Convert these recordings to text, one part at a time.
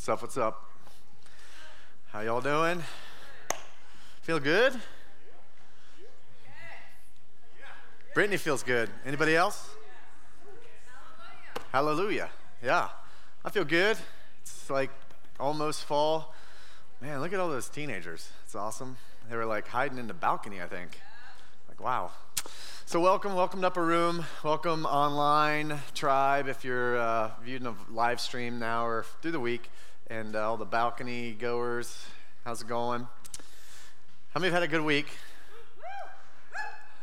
What's up? What's up? How y'all doing? Feel good? Brittany feels good. Anybody else? Hallelujah. Yeah. I feel good. It's like almost fall. Man, look at all those teenagers. It's awesome. They were like hiding in the balcony, I think. Like, wow. So, welcome, welcome to Upper Room. Welcome online, tribe, if you're uh, viewing a live stream now or through the week, and uh, all the balcony goers. How's it going? How many have had a good week?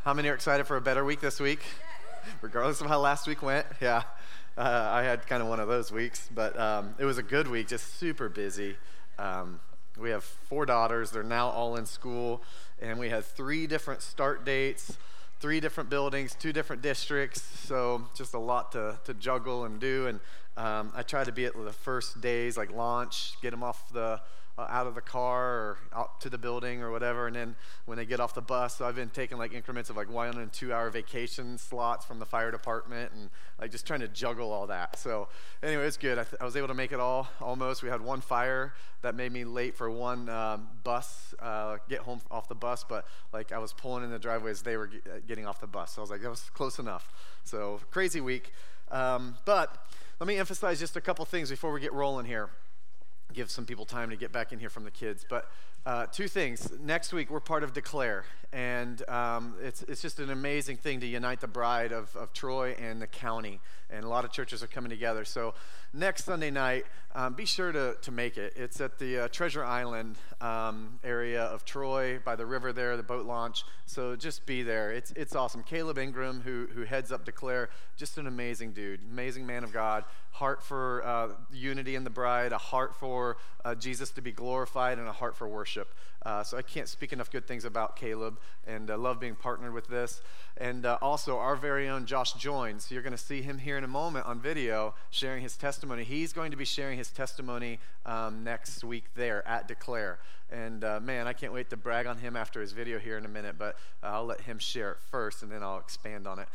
How many are excited for a better week this week? Regardless of how last week went, yeah. Uh, I had kind of one of those weeks, but um, it was a good week, just super busy. Um, we have four daughters, they're now all in school, and we had three different start dates three different buildings, two different districts, so just a lot to, to juggle and do. And um, I try to be at the first days, like launch, get them off the uh, out of the car or out to the building or whatever. And then when they get off the bus, so I've been taking like increments of like one and two hour vacation slots from the fire department and like just trying to juggle all that. So anyway, it's good. I, th- I was able to make it all almost. We had one fire that made me late for one um, bus, uh, get home off the bus, but like I was pulling in the driveway as they were g- uh, getting off the bus. So I was like, that was close enough. So crazy week. Um, but let me emphasize just a couple things before we get rolling here give some people time to get back in here from the kids. But uh, two things. Next week, we're part of Declare, and um, it's, it's just an amazing thing to unite the bride of, of Troy and the county. And a lot of churches are coming together. So, next Sunday night, um, be sure to, to make it. It's at the uh, Treasure Island um, area of Troy by the river there, the boat launch. So, just be there. It's, it's awesome. Caleb Ingram, who, who heads up Declare, just an amazing dude, amazing man of God, heart for uh, unity in the bride, a heart for uh, Jesus to be glorified, and a heart for worship worship. Uh, so I can't speak enough good things about Caleb and uh, love being partnered with this. And uh, also, our very own Josh joins. You're going to see him here in a moment on video sharing his testimony. He's going to be sharing his testimony um, next week there at Declare. And uh, man, I can't wait to brag on him after his video here in a minute, but uh, I'll let him share it first and then I'll expand on it.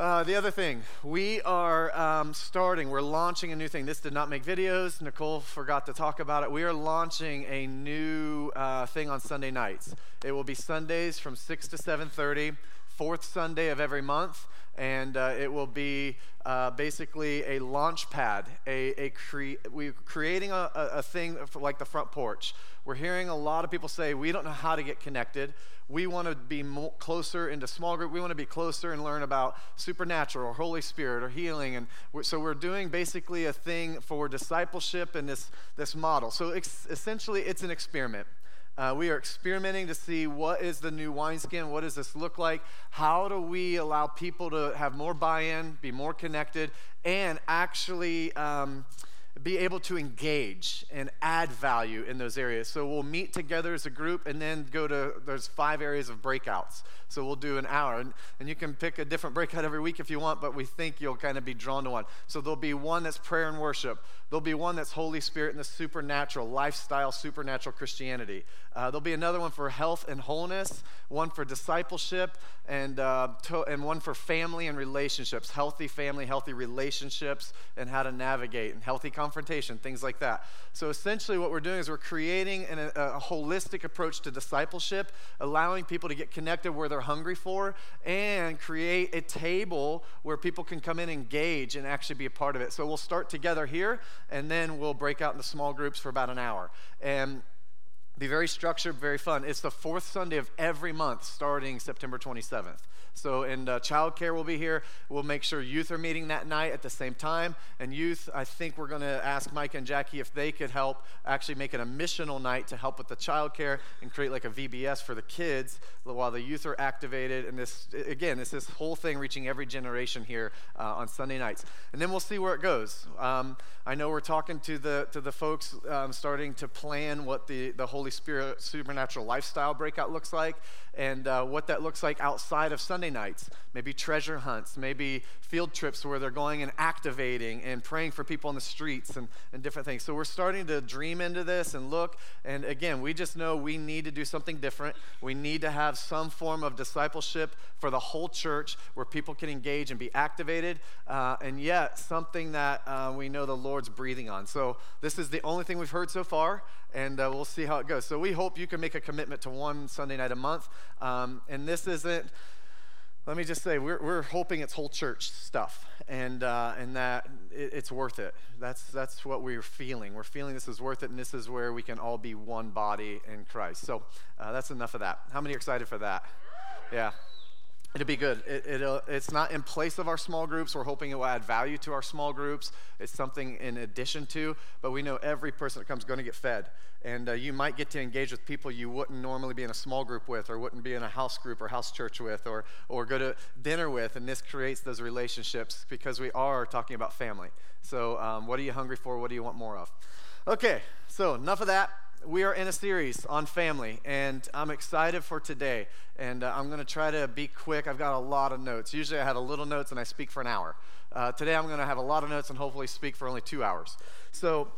Uh, the other thing, we are um, starting, we're launching a new thing. This did not make videos. Nicole forgot to talk about it. We are launching a new uh, thing on Sunday nights. It will be Sundays from 6 to 7.30, fourth Sunday of every month. And uh, it will be uh, basically a launch pad. A, a cre- we're creating a, a thing like the front porch. We're hearing a lot of people say, we don't know how to get connected. We want to be more, closer into small group. We want to be closer and learn about supernatural or Holy Spirit or healing. And we're, so we're doing basically a thing for discipleship and this, this model. So essentially, it's an experiment. Uh, we are experimenting to see what is the new wineskin, what does this look like, how do we allow people to have more buy-in, be more connected, and actually um, be able to engage and add value in those areas. So we'll meet together as a group and then go to, there's five areas of breakouts. So we'll do an hour. And, and you can pick a different breakout every week if you want, but we think you'll kind of be drawn to one. So there'll be one that's prayer and worship. There'll be one that's Holy Spirit and the supernatural, lifestyle, supernatural Christianity. Uh, there'll be another one for health and wholeness, one for discipleship, and, uh, to, and one for family and relationships, healthy family, healthy relationships, and how to navigate, and healthy confrontation, things like that. So essentially, what we're doing is we're creating an, a, a holistic approach to discipleship, allowing people to get connected where they're hungry for, and create a table where people can come in, engage, and actually be a part of it. So we'll start together here and then we'll break out into small groups for about an hour. And be very structured, very fun. It's the fourth Sunday of every month starting September 27th. So, and uh, childcare will be here. We'll make sure youth are meeting that night at the same time. And youth, I think we're going to ask Mike and Jackie if they could help actually make it a missional night to help with the childcare and create like a VBS for the kids while the youth are activated. And this, again, it's this whole thing reaching every generation here uh, on Sunday nights. And then we'll see where it goes. Um, I know we're talking to the to the folks um, starting to plan what the the Holy Spirit supernatural lifestyle breakout looks like, and uh, what that looks like outside of Sunday nights, maybe treasure hunts, maybe field trips where they're going and activating and praying for people on the streets and, and different things. So we're starting to dream into this and look. And again, we just know we need to do something different. We need to have some form of discipleship for the whole church where people can engage and be activated, uh, and yet something that uh, we know the Lord's breathing on. So this is the only thing we've heard so far and uh, we'll see how it goes. So we hope you can make a commitment to one Sunday night a month. Um, and this isn't, let me just say, we're, we're hoping it's whole church stuff and, uh, and that it, it's worth it. That's, that's what we're feeling. We're feeling this is worth it, and this is where we can all be one body in Christ. So uh, that's enough of that. How many are excited for that? Yeah. It'll be good. It, it's not in place of our small groups. We're hoping it will add value to our small groups. It's something in addition to, but we know every person that comes is going to get fed. And uh, you might get to engage with people you wouldn't normally be in a small group with, or wouldn't be in a house group or house church with, or, or go to dinner with. And this creates those relationships because we are talking about family. So, um, what are you hungry for? What do you want more of? Okay, so enough of that we are in a series on family, and I'm excited for today. And uh, I'm going to try to be quick. I've got a lot of notes. Usually I have a little notes and I speak for an hour. Uh, today I'm going to have a lot of notes and hopefully speak for only two hours. So,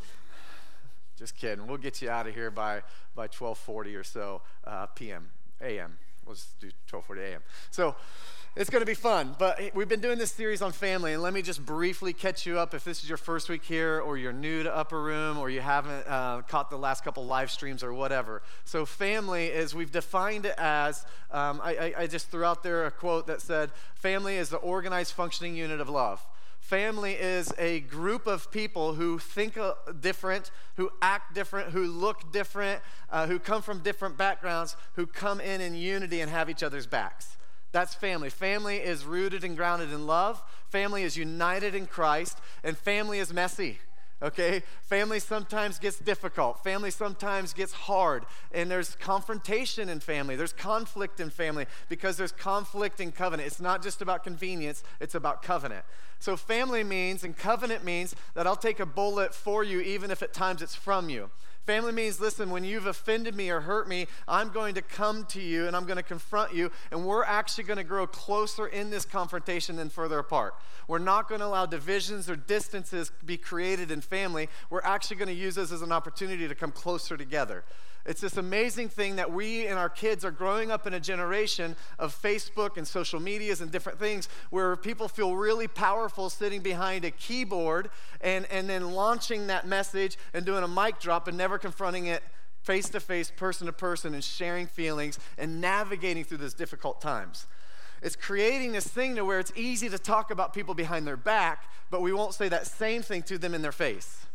just kidding. We'll get you out of here by, by 12:40 or so uh, p.m. a.m. We'll just do 12:40 a.m. So. It's going to be fun, but we've been doing this series on family, and let me just briefly catch you up if this is your first week here, or you're new to Upper Room, or you haven't uh, caught the last couple live streams, or whatever. So, family is we've defined it as um, I, I, I just threw out there a quote that said, "Family is the organized, functioning unit of love." Family is a group of people who think uh, different, who act different, who look different, uh, who come from different backgrounds, who come in in unity and have each other's backs. That's family. Family is rooted and grounded in love. Family is united in Christ. And family is messy. Okay? Family sometimes gets difficult. Family sometimes gets hard. And there's confrontation in family. There's conflict in family because there's conflict in covenant. It's not just about convenience, it's about covenant. So, family means and covenant means that I'll take a bullet for you even if at times it's from you. Family means, listen, when you've offended me or hurt me, I'm going to come to you and I'm going to confront you, and we're actually going to grow closer in this confrontation than further apart. We're not going to allow divisions or distances be created in family. We're actually going to use this as an opportunity to come closer together. It's this amazing thing that we and our kids are growing up in a generation of Facebook and social medias and different things where people feel really powerful sitting behind a keyboard and, and then launching that message and doing a mic drop and never confronting it face to face, person to person, and sharing feelings and navigating through those difficult times. It's creating this thing to where it's easy to talk about people behind their back, but we won't say that same thing to them in their face.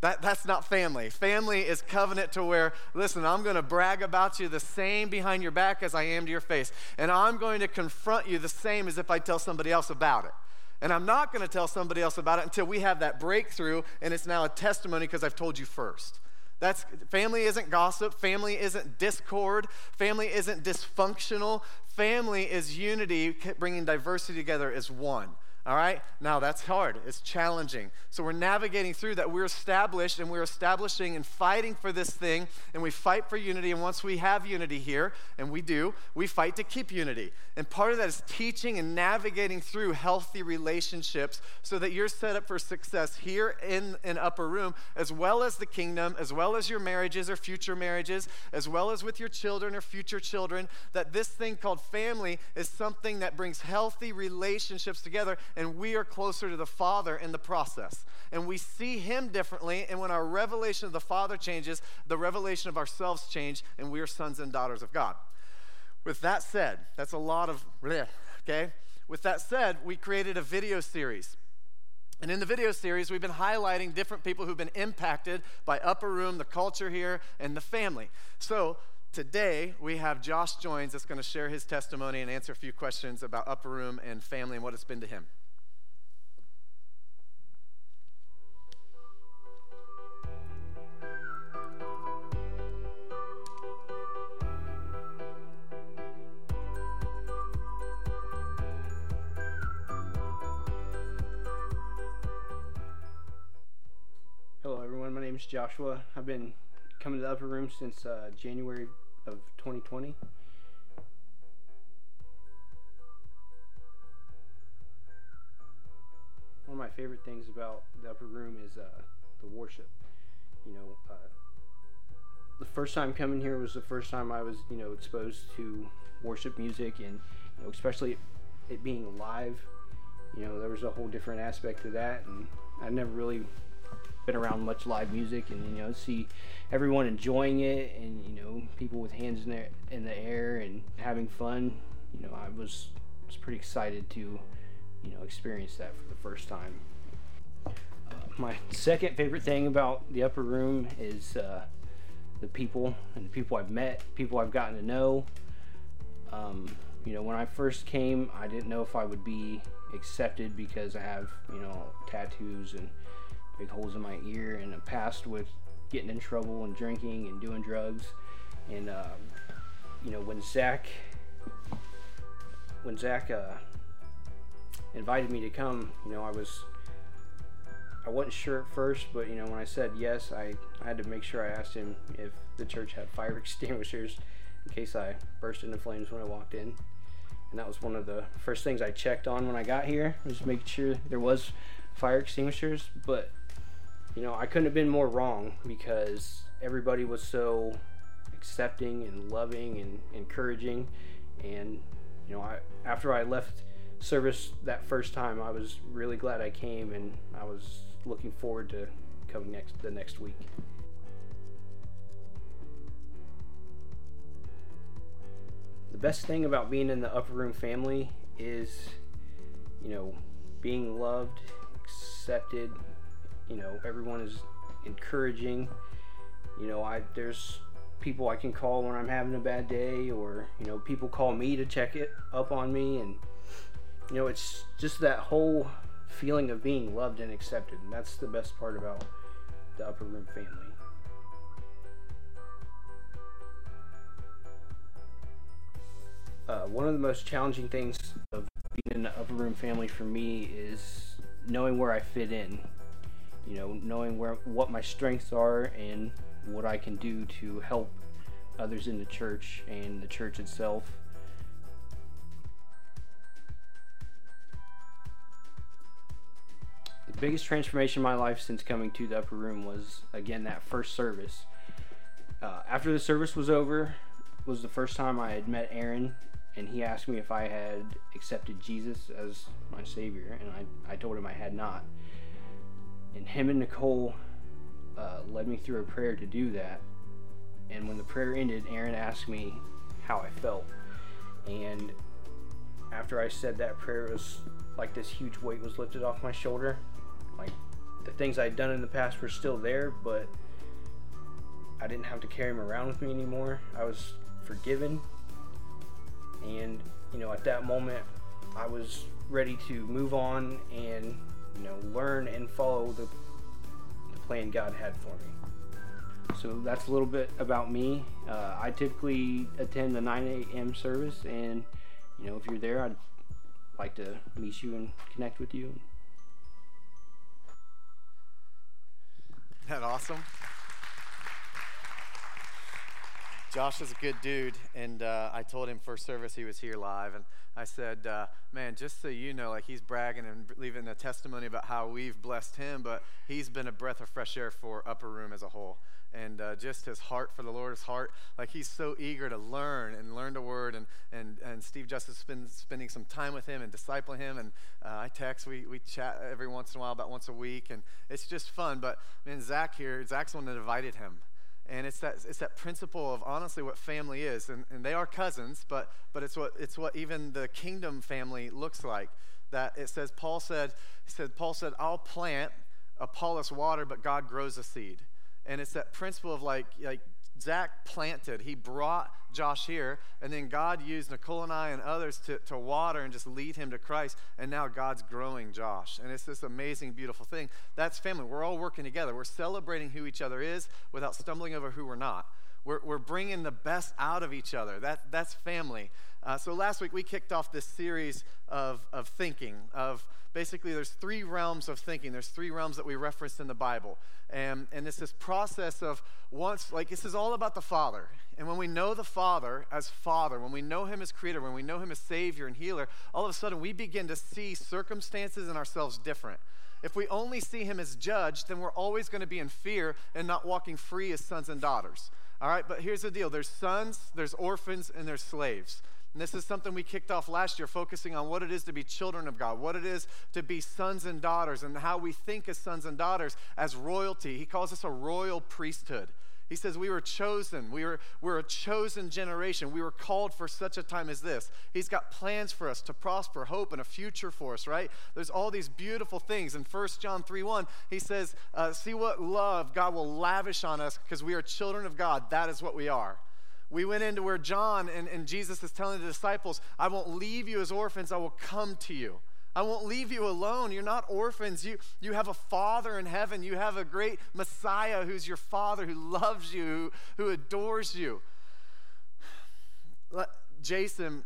That, that's not family. Family is covenant to where, listen, I'm going to brag about you the same behind your back as I am to your face. And I'm going to confront you the same as if I tell somebody else about it. And I'm not going to tell somebody else about it until we have that breakthrough and it's now a testimony because I've told you first. That's family isn't gossip, family isn't discord, family isn't dysfunctional. Family is unity, bringing diversity together as one. All right? Now that's hard. It's challenging. So we're navigating through that. We're established and we're establishing and fighting for this thing, and we fight for unity. And once we have unity here, and we do, we fight to keep unity. And part of that is teaching and navigating through healthy relationships so that you're set up for success here in an upper room, as well as the kingdom, as well as your marriages or future marriages, as well as with your children or future children. That this thing called family is something that brings healthy relationships together and we are closer to the Father in the process. And we see Him differently, and when our revelation of the Father changes, the revelation of ourselves change, and we are sons and daughters of God. With that said, that's a lot of, bleh, okay? With that said, we created a video series. And in the video series, we've been highlighting different people who've been impacted by Upper Room, the culture here, and the family. So Today, we have Josh Joins that's going to share his testimony and answer a few questions about Upper Room and family and what it's been to him. name's Joshua. I've been coming to the Upper Room since uh, January of 2020. One of my favorite things about the Upper Room is uh, the worship. You know, uh, the first time coming here was the first time I was, you know, exposed to worship music and, you know, especially it being live. You know, there was a whole different aspect to that, and I never really been around much live music, and you know, see everyone enjoying it, and you know, people with hands in the in the air and having fun. You know, I was was pretty excited to, you know, experience that for the first time. Uh, my second favorite thing about the upper room is uh, the people and the people I've met, people I've gotten to know. Um, you know, when I first came, I didn't know if I would be accepted because I have, you know, tattoos and big holes in my ear and a past with getting in trouble and drinking and doing drugs. And, uh, you know, when Zach, when Zach uh, invited me to come, you know, I was I wasn't sure at first, but you know, when I said yes, I, I had to make sure I asked him if the church had fire extinguishers in case I burst into flames when I walked in. And that was one of the first things I checked on when I got here, was making sure there was fire extinguishers. But you know, I couldn't have been more wrong because everybody was so accepting and loving and encouraging. And you know, I after I left service that first time, I was really glad I came, and I was looking forward to coming next the next week. The best thing about being in the upper room family is, you know, being loved, accepted. You know, everyone is encouraging. You know, I there's people I can call when I'm having a bad day, or you know, people call me to check it up on me, and you know, it's just that whole feeling of being loved and accepted. And that's the best part about the Upper Room family. Uh, one of the most challenging things of being in the Upper Room family for me is knowing where I fit in. You know, knowing where what my strengths are and what I can do to help others in the church and the church itself The biggest transformation in my life since coming to the upper room was again that first service. Uh, after the service was over, was the first time I had met Aaron, and he asked me if I had accepted Jesus as my Savior, and I, I told him I had not. And him and Nicole uh, led me through a prayer to do that. And when the prayer ended, Aaron asked me how I felt. And after I said that prayer, it was like this huge weight was lifted off my shoulder like the things I'd done in the past were still there, but I didn't have to carry them around with me anymore. I was forgiven. And, you know, at that moment, I was ready to move on and, you know, learn and follow the, the plan God had for me. So that's a little bit about me. Uh, I typically attend the 9 a.m. service, and, you know, if you're there, I'd like to meet you and connect with you. that awesome? Josh is a good dude, and uh, I told him first service he was here live, and I said, uh, "Man, just so you know, like he's bragging and leaving a testimony about how we've blessed him, but he's been a breath of fresh air for Upper Room as a whole." and uh, just his heart for the Lord, his heart, like he's so eager to learn and learn the word. And, and, and Steve Justice has been spending some time with him and discipling him. And uh, I text, we, we chat every once in a while, about once a week. And it's just fun. But man, Zach here, Zach's the one that invited him. And it's that, it's that principle of honestly what family is. And, and they are cousins, but, but it's, what, it's what even the kingdom family looks like. That it says, Paul said, said, Paul said, I'll plant, Apollos water, but God grows a seed. And it's that principle of like, like Zach planted, he brought Josh here, and then God used Nicole and I and others to, to water and just lead him to Christ. And now God's growing Josh. And it's this amazing, beautiful thing. That's family. We're all working together. We're celebrating who each other is without stumbling over who we're not. We're, we're bringing the best out of each other. That, that's family. Uh, so last week we kicked off this series of, of thinking, of basically there's three realms of thinking. There's three realms that we reference in the Bible. And, and it's this process of once, like this is all about the Father. And when we know the Father as Father, when we know Him as Creator, when we know Him as Savior and Healer, all of a sudden we begin to see circumstances and ourselves different. If we only see him as judge, then we're always going to be in fear and not walking free as sons and daughters. All right, but here's the deal there's sons, there's orphans, and there's slaves. And this is something we kicked off last year, focusing on what it is to be children of God, what it is to be sons and daughters, and how we think as sons and daughters as royalty. He calls us a royal priesthood. He says we were chosen. We were, we're a chosen generation. We were called for such a time as this. He's got plans for us to prosper, hope, and a future for us, right? There's all these beautiful things. In 1 John 3 1, he says, uh, See what love God will lavish on us because we are children of God. That is what we are. We went into where John and, and Jesus is telling the disciples, I won't leave you as orphans, I will come to you. I won't leave you alone. You're not orphans. You, you have a father in heaven. You have a great Messiah who's your father, who loves you, who, who adores you. Jason,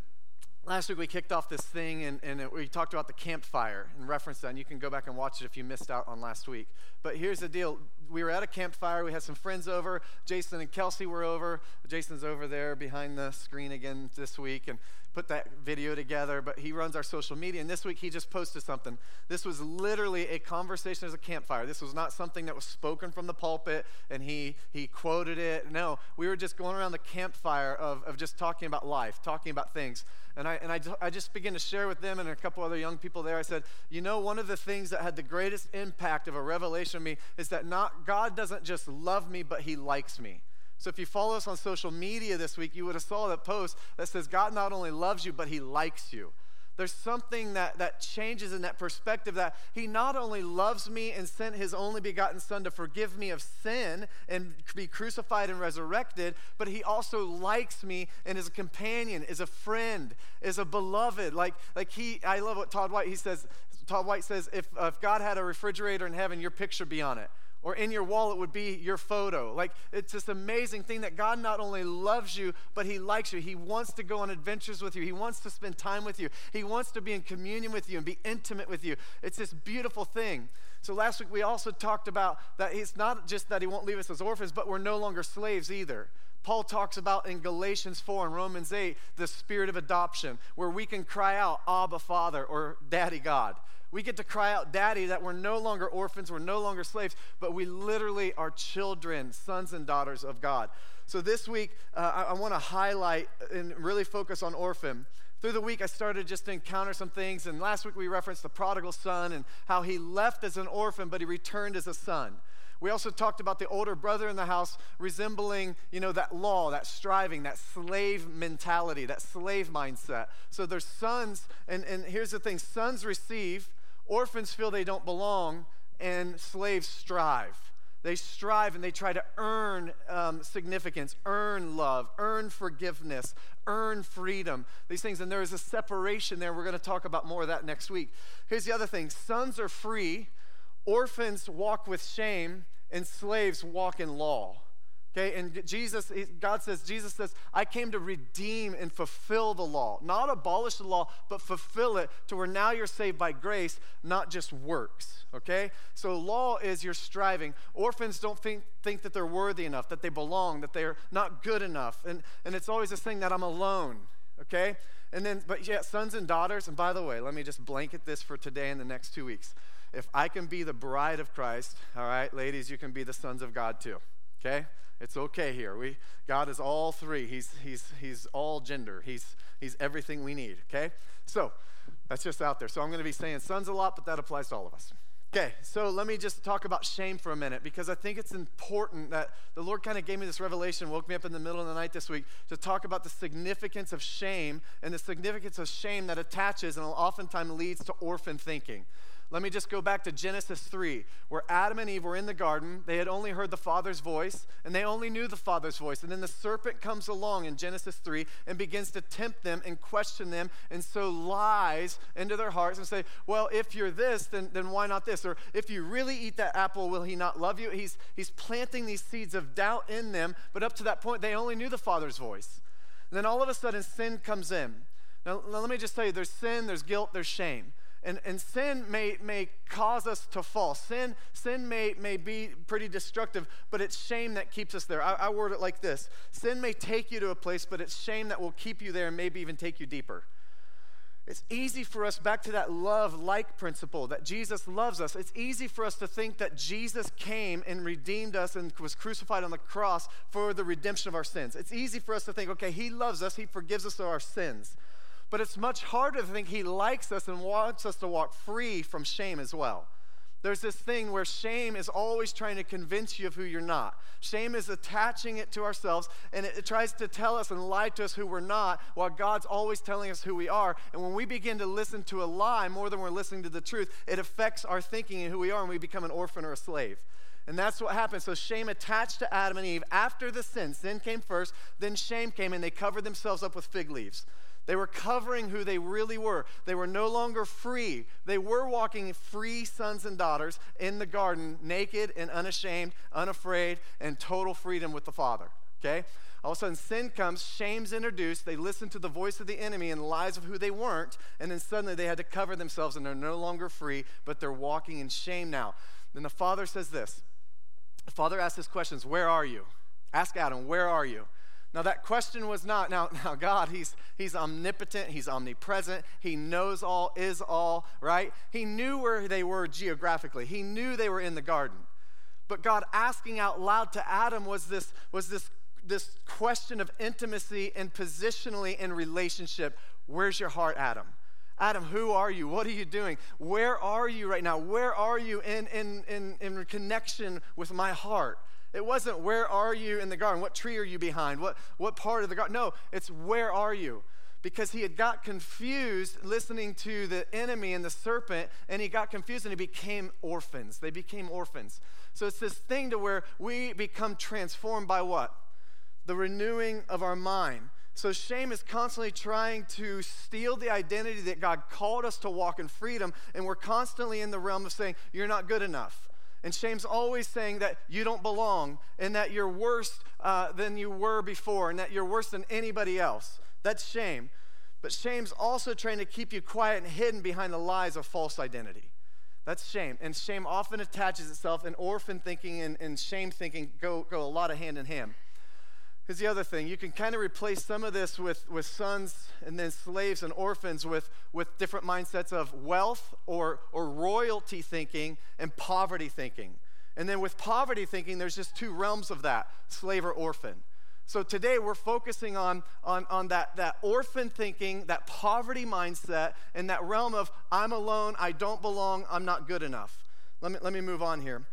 last week we kicked off this thing and, and it, we talked about the campfire and reference that. And you can go back and watch it if you missed out on last week. But here's the deal we were at a campfire. We had some friends over. Jason and Kelsey were over. Jason's over there behind the screen again this week and put that video together. But he runs our social media. And this week he just posted something. This was literally a conversation as a campfire. This was not something that was spoken from the pulpit and he, he quoted it. No, we were just going around the campfire of, of just talking about life, talking about things. And, I, and I, I just began to share with them and a couple other young people there. I said, You know, one of the things that had the greatest impact of a revelation of me is that not God doesn't just love me, but He likes me. So if you follow us on social media this week, you would have saw that post that says God not only loves you, but He likes you. There's something that, that changes in that perspective that He not only loves me and sent His only begotten Son to forgive me of sin and be crucified and resurrected, but He also likes me and is a companion, is a friend, is a beloved. Like, like He, I love what Todd White, he says, Todd White says, if, if God had a refrigerator in heaven, your picture be on it or in your wallet would be your photo. Like, it's this amazing thing that God not only loves you, but He likes you. He wants to go on adventures with you. He wants to spend time with you. He wants to be in communion with you and be intimate with you. It's this beautiful thing. So, last week we also talked about that it's not just that He won't leave us as orphans, but we're no longer slaves either. Paul talks about in Galatians 4 and Romans 8 the spirit of adoption, where we can cry out, Abba, Father, or Daddy God. We get to cry out, Daddy, that we're no longer orphans, we're no longer slaves, but we literally are children, sons and daughters of God. So this week, uh, I, I want to highlight and really focus on orphan. Through the week, I started just to encounter some things, and last week we referenced the prodigal son and how he left as an orphan, but he returned as a son. We also talked about the older brother in the house resembling, you know, that law, that striving, that slave mentality, that slave mindset. So there's sons, and, and here's the thing sons receive, Orphans feel they don't belong, and slaves strive. They strive and they try to earn um, significance, earn love, earn forgiveness, earn freedom, these things. And there is a separation there. We're going to talk about more of that next week. Here's the other thing sons are free, orphans walk with shame, and slaves walk in law. Okay, and Jesus, God says, Jesus says, I came to redeem and fulfill the law. Not abolish the law, but fulfill it to where now you're saved by grace, not just works. Okay? So law is your striving. Orphans don't think, think that they're worthy enough, that they belong, that they're not good enough. And, and it's always this thing that I'm alone. Okay? And then, but yeah, sons and daughters, and by the way, let me just blanket this for today and the next two weeks. If I can be the bride of Christ, all right, ladies, you can be the sons of God too. Okay? It's okay here. We, God is all three. He's, he's, he's all gender. He's, he's everything we need, okay? So that's just out there. So I'm going to be saying sons a lot, but that applies to all of us. Okay, so let me just talk about shame for a minute because I think it's important that the Lord kind of gave me this revelation, woke me up in the middle of the night this week to talk about the significance of shame and the significance of shame that attaches and oftentimes leads to orphan thinking. Let me just go back to Genesis 3, where Adam and Eve were in the garden. They had only heard the Father's voice, and they only knew the Father's voice. And then the serpent comes along in Genesis 3 and begins to tempt them and question them, and so lies into their hearts and say, Well, if you're this, then, then why not this? Or if you really eat that apple, will he not love you? He's, he's planting these seeds of doubt in them, but up to that point, they only knew the Father's voice. And then all of a sudden, sin comes in. Now, let me just tell you there's sin, there's guilt, there's shame. And, and sin may, may cause us to fall. Sin, sin may, may be pretty destructive, but it's shame that keeps us there. I, I word it like this Sin may take you to a place, but it's shame that will keep you there and maybe even take you deeper. It's easy for us, back to that love like principle, that Jesus loves us. It's easy for us to think that Jesus came and redeemed us and was crucified on the cross for the redemption of our sins. It's easy for us to think, okay, He loves us, He forgives us of our sins. But it's much harder to think He likes us and wants us to walk free from shame as well. There's this thing where shame is always trying to convince you of who you're not. Shame is attaching it to ourselves and it, it, tries to tell us and lie to us who we're not, while God's always telling us who we are. And when we begin to listen to a lie more than we're listening to the truth, it affects our thinking and who we are, and we become an orphan or a slave. And that's what happened. So shame attached to Adam and Eve after the sin. Sin came first, then shame came, and they covered themselves up with fig leaves. They were covering who they really were. They were no longer free. They were walking free sons and daughters in the garden, naked and unashamed, unafraid, and total freedom with the Father. Okay? All of a sudden, sin comes, shame's introduced. They listen to the voice of the enemy and the lies of who they weren't, and then suddenly they had to cover themselves and they're no longer free, but they're walking in shame now. Then the Father says this The Father asks this questions Where are you? Ask Adam, Where are you? Now, that question was not, now, now God, he's, he's omnipotent, He's omnipresent, He knows all, is all, right? He knew where they were geographically, He knew they were in the garden. But God asking out loud to Adam was this, was this, this question of intimacy and positionally in relationship. Where's your heart, Adam? Adam, who are you? What are you doing? Where are you right now? Where are you in, in, in, in connection with my heart? It wasn't where are you in the garden? What tree are you behind? What, what part of the garden? No, it's where are you? Because he had got confused listening to the enemy and the serpent, and he got confused and he became orphans. They became orphans. So it's this thing to where we become transformed by what? The renewing of our mind. So shame is constantly trying to steal the identity that God called us to walk in freedom, and we're constantly in the realm of saying, You're not good enough. And shame's always saying that you don't belong and that you're worse uh, than you were before and that you're worse than anybody else. That's shame. But shame's also trying to keep you quiet and hidden behind the lies of false identity. That's shame. And shame often attaches itself, and orphan thinking and, and shame thinking go, go a lot of hand in hand. Here's the other thing. You can kind of replace some of this with, with sons and then slaves and orphans with, with different mindsets of wealth or, or royalty thinking and poverty thinking. And then with poverty thinking, there's just two realms of that slave or orphan. So today we're focusing on, on, on that, that orphan thinking, that poverty mindset, and that realm of I'm alone, I don't belong, I'm not good enough. Let me, let me move on here.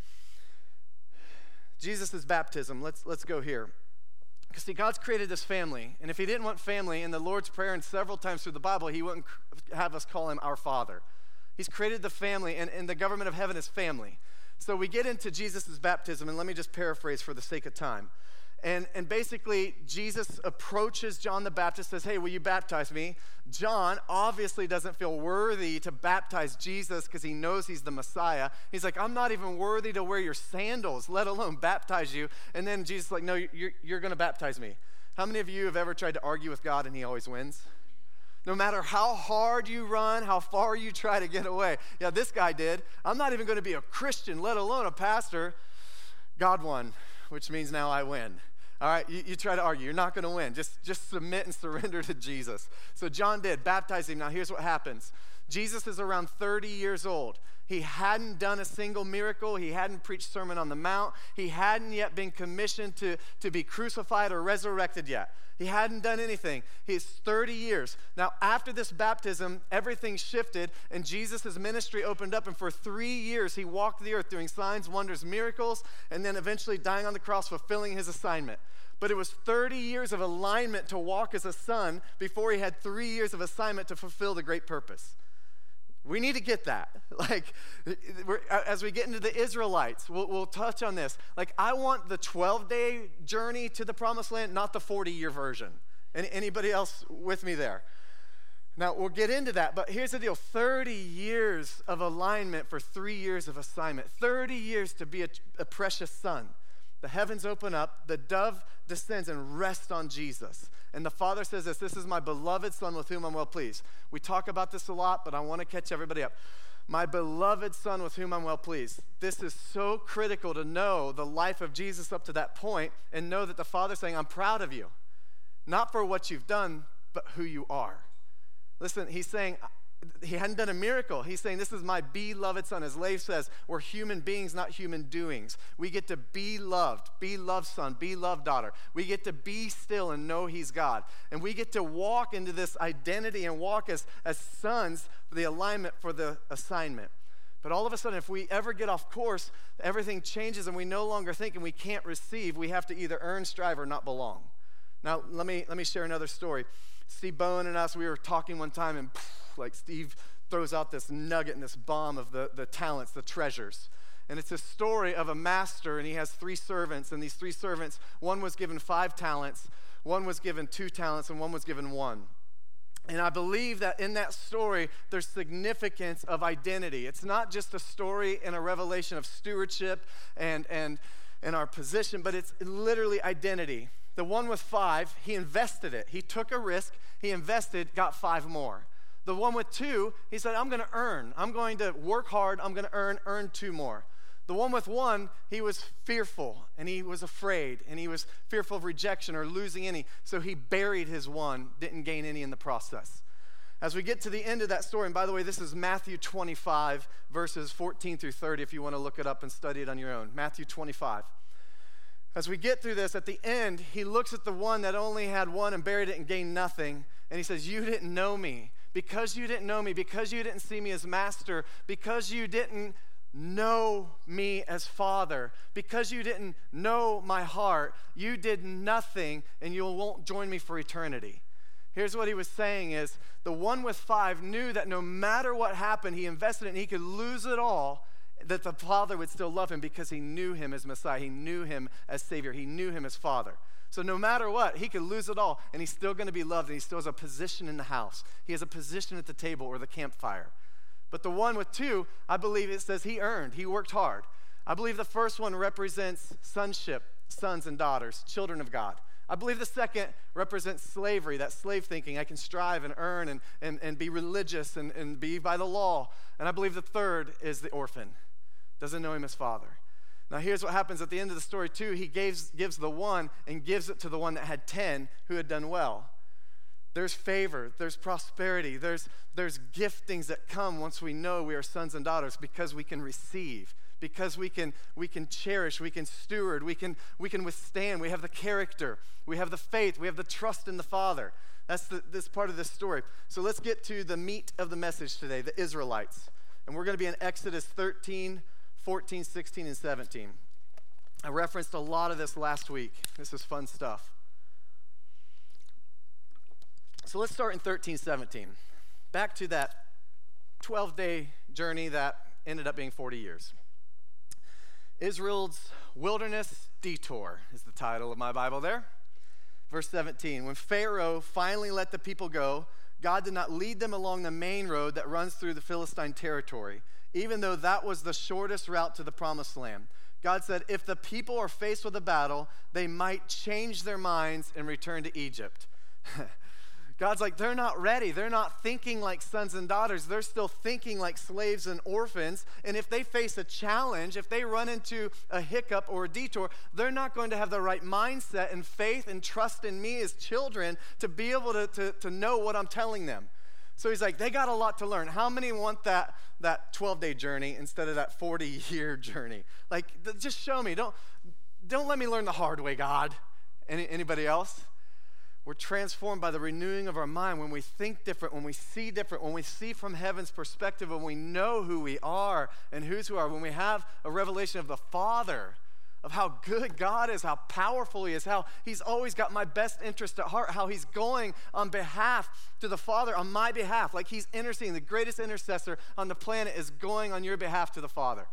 Jesus' baptism, let's, let's go here. Because, see, God's created this family. And if He didn't want family in the Lord's Prayer and several times through the Bible, He wouldn't have us call Him our Father. He's created the family, and, and the government of heaven is family. So we get into Jesus' baptism, and let me just paraphrase for the sake of time. And, and basically, Jesus approaches John the Baptist, says, Hey, will you baptize me? John obviously doesn't feel worthy to baptize Jesus because he knows he's the Messiah. He's like, I'm not even worthy to wear your sandals, let alone baptize you. And then Jesus is like, No, you're, you're going to baptize me. How many of you have ever tried to argue with God and he always wins? No matter how hard you run, how far you try to get away. Yeah, this guy did. I'm not even going to be a Christian, let alone a pastor. God won, which means now I win. All right, you, you try to argue, you're not going to win. Just, just submit and surrender to Jesus. So John did, baptize him. Now here's what happens Jesus is around 30 years old. He hadn't done a single miracle. He hadn't preached Sermon on the Mount. He hadn't yet been commissioned to, to be crucified or resurrected yet. He hadn't done anything. He's 30 years. Now, after this baptism, everything shifted, and Jesus' ministry opened up. And for three years, he walked the earth doing signs, wonders, miracles, and then eventually dying on the cross, fulfilling his assignment. But it was 30 years of alignment to walk as a son before he had three years of assignment to fulfill the great purpose. We need to get that. Like, as we get into the Israelites, we'll, we'll touch on this. Like, I want the 12 day journey to the promised land, not the 40 year version. Any, anybody else with me there? Now, we'll get into that, but here's the deal 30 years of alignment for three years of assignment, 30 years to be a, a precious son. The heavens open up, the dove descends and rests on Jesus. And the Father says this This is my beloved Son with whom I'm well pleased. We talk about this a lot, but I want to catch everybody up. My beloved Son with whom I'm well pleased. This is so critical to know the life of Jesus up to that point and know that the Father's saying, I'm proud of you. Not for what you've done, but who you are. Listen, he's saying, he hadn't done a miracle. He's saying, This is my beloved son. As Leif says, we're human beings, not human doings. We get to be loved, be loved son, be loved daughter. We get to be still and know he's God. And we get to walk into this identity and walk as, as sons for the alignment for the assignment. But all of a sudden, if we ever get off course, everything changes and we no longer think and we can't receive. We have to either earn, strive, or not belong. Now, let me, let me share another story. Steve Bowen and us, we were talking one time, and like Steve throws out this nugget and this bomb of the, the talents, the treasures. And it's a story of a master, and he has three servants. And these three servants, one was given five talents, one was given two talents, and one was given one. And I believe that in that story, there's significance of identity. It's not just a story and a revelation of stewardship and, and, and our position, but it's literally identity. The one with five, he invested it. He took a risk, he invested, got five more. The one with two, he said, I'm going to earn. I'm going to work hard. I'm going to earn, earn two more. The one with one, he was fearful and he was afraid and he was fearful of rejection or losing any. So he buried his one, didn't gain any in the process. As we get to the end of that story, and by the way, this is Matthew 25, verses 14 through 30, if you want to look it up and study it on your own. Matthew 25. As we get through this, at the end, he looks at the one that only had one and buried it and gained nothing, and he says, You didn't know me. Because you didn't know me, because you didn't see me as master, because you didn't know me as Father. Because you didn't know my heart, you did nothing and you won't join me for eternity. Here's what he was saying is the one with five knew that no matter what happened, he invested and he could lose it all, that the Father would still love him because he knew him as Messiah. He knew him as Savior. He knew him as Father. So no matter what, he could lose it all and he's still going to be loved and he still has a position in the house. He has a position at the table or the campfire. But the one with two, I believe it says he earned, he worked hard. I believe the first one represents sonship, sons and daughters, children of God. I believe the second represents slavery, that slave thinking. I can strive and earn and, and, and be religious and, and be by the law. And I believe the third is the orphan, doesn't know him as father. Now, here's what happens at the end of the story, too. He gives, gives the one and gives it to the one that had 10 who had done well. There's favor, there's prosperity, there's, there's giftings that come once we know we are sons and daughters because we can receive, because we can, we can cherish, we can steward, we can, we can withstand. We have the character, we have the faith, we have the trust in the Father. That's the, this part of this story. So let's get to the meat of the message today the Israelites. And we're going to be in Exodus 13, 14, 16, and 17. I referenced a lot of this last week. This is fun stuff. So let's start in 13, 17. Back to that 12 day journey that ended up being 40 years. Israel's wilderness detour is the title of my Bible there. Verse 17 When Pharaoh finally let the people go, God did not lead them along the main road that runs through the Philistine territory, even though that was the shortest route to the promised land. God said, if the people are faced with a battle, they might change their minds and return to Egypt. God's like, they're not ready. They're not thinking like sons and daughters. They're still thinking like slaves and orphans. And if they face a challenge, if they run into a hiccup or a detour, they're not going to have the right mindset and faith and trust in me as children to be able to, to, to know what I'm telling them. So he's like, they got a lot to learn. How many want that, that 12 day journey instead of that 40 year journey? Like, just show me. Don't, don't let me learn the hard way, God. Any, anybody else? We're transformed by the renewing of our mind when we think different, when we see different, when we see from heaven's perspective, when we know who we are and whose we are, when we have a revelation of the Father, of how good God is, how powerful He is, how He's always got my best interest at heart, how He's going on behalf to the Father on my behalf, like He's interceding. The greatest intercessor on the planet is going on your behalf to the Father.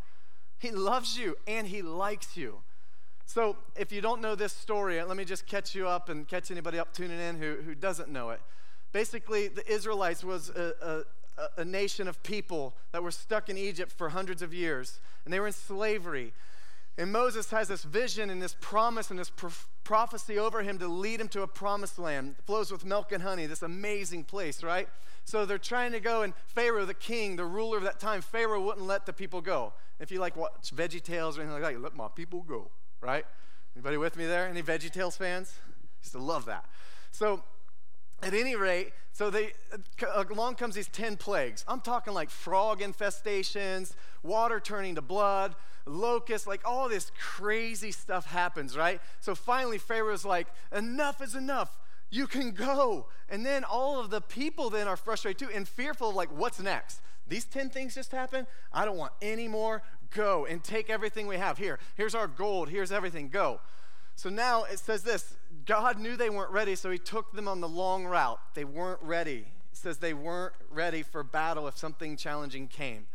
He loves you and He likes you. So, if you don't know this story, let me just catch you up and catch anybody up tuning in who, who doesn't know it. Basically, the Israelites was a, a, a nation of people that were stuck in Egypt for hundreds of years, and they were in slavery. And Moses has this vision and this promise and this prophecy over him to lead him to a promised land. It flows with milk and honey, this amazing place, right? So they're trying to go, and Pharaoh, the king, the ruler of that time, Pharaoh wouldn't let the people go. If you like watch Veggie Tales or anything like that, let my people go right? Anybody with me there? Any Veggie Tales fans? Used to love that. So at any rate, so they uh, along comes these 10 plagues. I'm talking like frog infestations, water turning to blood, locusts, like all this crazy stuff happens, right? So finally Pharaoh's like, enough is enough. You can go. And then all of the people then are frustrated too and fearful of like, what's next? These 10 things just happened. I don't want any more. Go and take everything we have. Here, here's our gold. Here's everything. Go. So now it says this God knew they weren't ready, so he took them on the long route. They weren't ready. It says they weren't ready for battle if something challenging came.